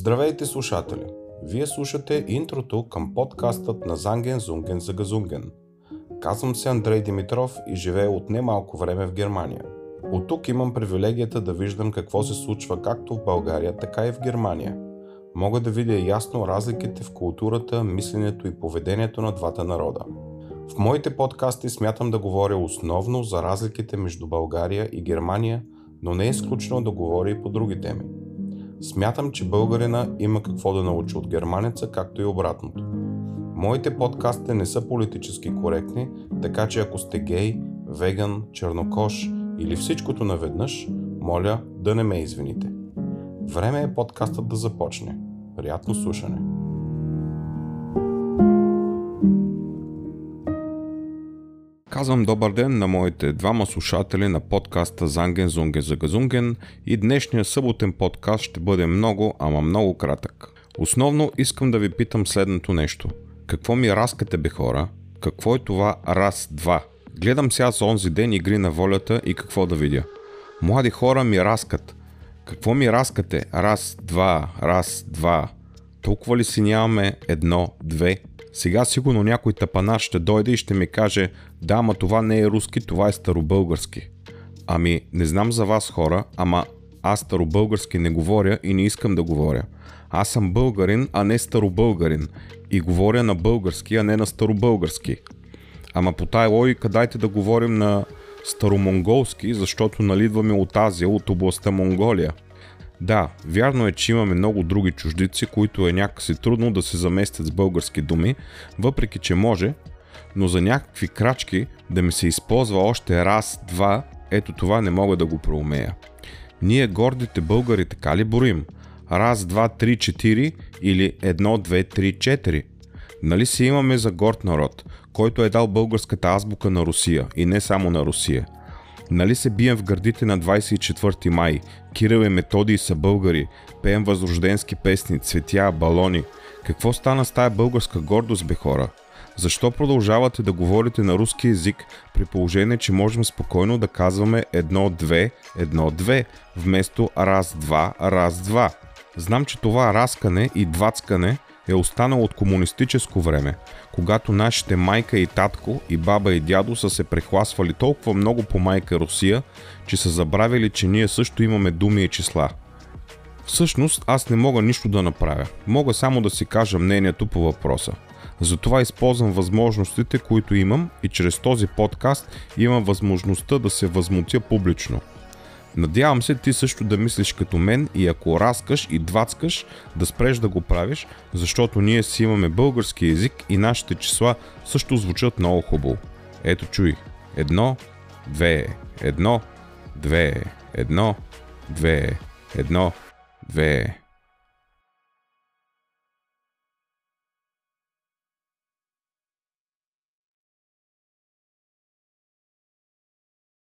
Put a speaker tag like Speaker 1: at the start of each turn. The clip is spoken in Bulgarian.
Speaker 1: Здравейте слушатели! Вие слушате интрото към подкастът на Занген Зунген за Газунген. Казвам се Андрей Димитров и живея от немалко време в Германия. От тук имам привилегията да виждам какво се случва както в България, така и в Германия. Мога да видя ясно разликите в културата, мисленето и поведението на двата народа. В моите подкасти смятам да говоря основно за разликите между България и Германия, но не е изключено да говоря и по други теми. Смятам, че българина има какво да научи от германеца, както и обратното. Моите подкасти не са политически коректни, така че ако сте гей, веган, чернокош или всичкото наведнъж, моля да не ме извините. Време е подкастът да започне. Приятно слушане! Казвам добър ден на моите двама слушатели на подкаста Занген Зунге за Газунген и днешния съботен подкаст ще бъде много, ама много кратък. Основно искам да ви питам следното нещо. Какво ми разкате бе хора? Какво е това раз-два? Гледам сега за онзи ден игри на волята и какво да видя. Млади хора ми разкат. Какво ми разкате? Раз, два, раз, два. Толкова ли си нямаме едно, две, сега сигурно някой тапанар ще дойде и ще ми каже, да, ама това не е руски, това е старобългарски. Ами, не знам за вас хора, ама аз старобългарски не говоря и не искам да говоря. Аз съм българин, а не старобългарин. И говоря на български, а не на старобългарски. Ама по тая логика дайте да говорим на старомонголски, защото налидваме от Азия, от областта Монголия. Да, вярно е, че имаме много други чуждици, които е някакси трудно да се заместят с български думи, въпреки че може, но за някакви крачки да ми се използва още раз, два, ето това не мога да го проумея. Ние гордите българи така ли борим? Раз, два, три, четири или едно, две, три, четири? Нали си имаме за горд народ, който е дал българската азбука на Русия и не само на Русия – Нали се бием в гърдите на 24 май? Кирил и Методий са българи. Пеем възрожденски песни, цветя, балони. Какво стана с тая българска гордост, бе хора? Защо продължавате да говорите на руски язик при положение, че можем спокойно да казваме едно-две, едно-две, вместо раз-два, раз-два? Знам, че това разкане и двацкане е останало от комунистическо време, когато нашите майка и татко и баба и дядо са се прехласвали толкова много по майка Русия, че са забравили, че ние също имаме думи и числа. Всъщност аз не мога нищо да направя. Мога само да си кажа мнението по въпроса. Затова използвам възможностите, които имам и чрез този подкаст имам възможността да се възмутя публично – Надявам се ти също да мислиш като мен и ако раскаш и двацкаш, да спреш да го правиш, защото ние си имаме български язик и нашите числа също звучат много хубаво. Ето чуй. Едно, две, едно, две, едно, две, едно, две,